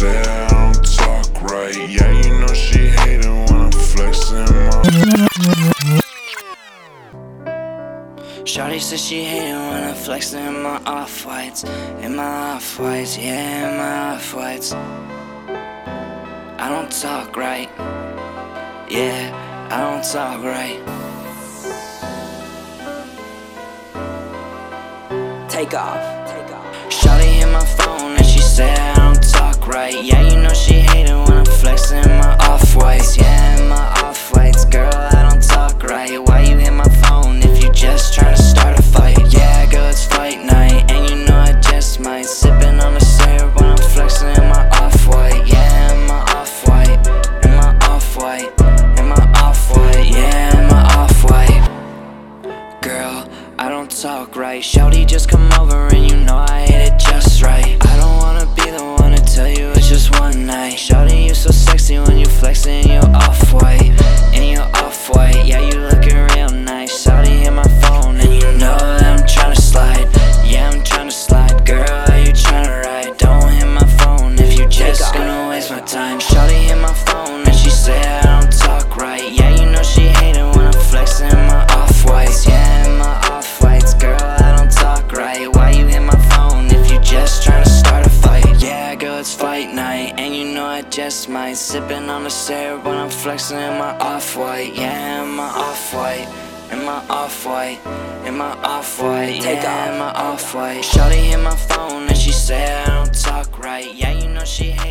said I don't talk right. Yeah, you know she hating when I'm flexing my. Shawty she when I'm flexing in my off whites. In my off whites, yeah, in my off whites. I don't talk right. Yeah, I don't talk right. Take off. Take off. Shawty hit my phone talk right. Shouty just come over and you know I hit it just fight night, and you know I just might sipping on the syrup when I'm flexing in my off white. Yeah, in my off white. In my off white, in my off white, yeah, in my off white. Shawty hit my phone and she said I don't talk right. Yeah, you know she hated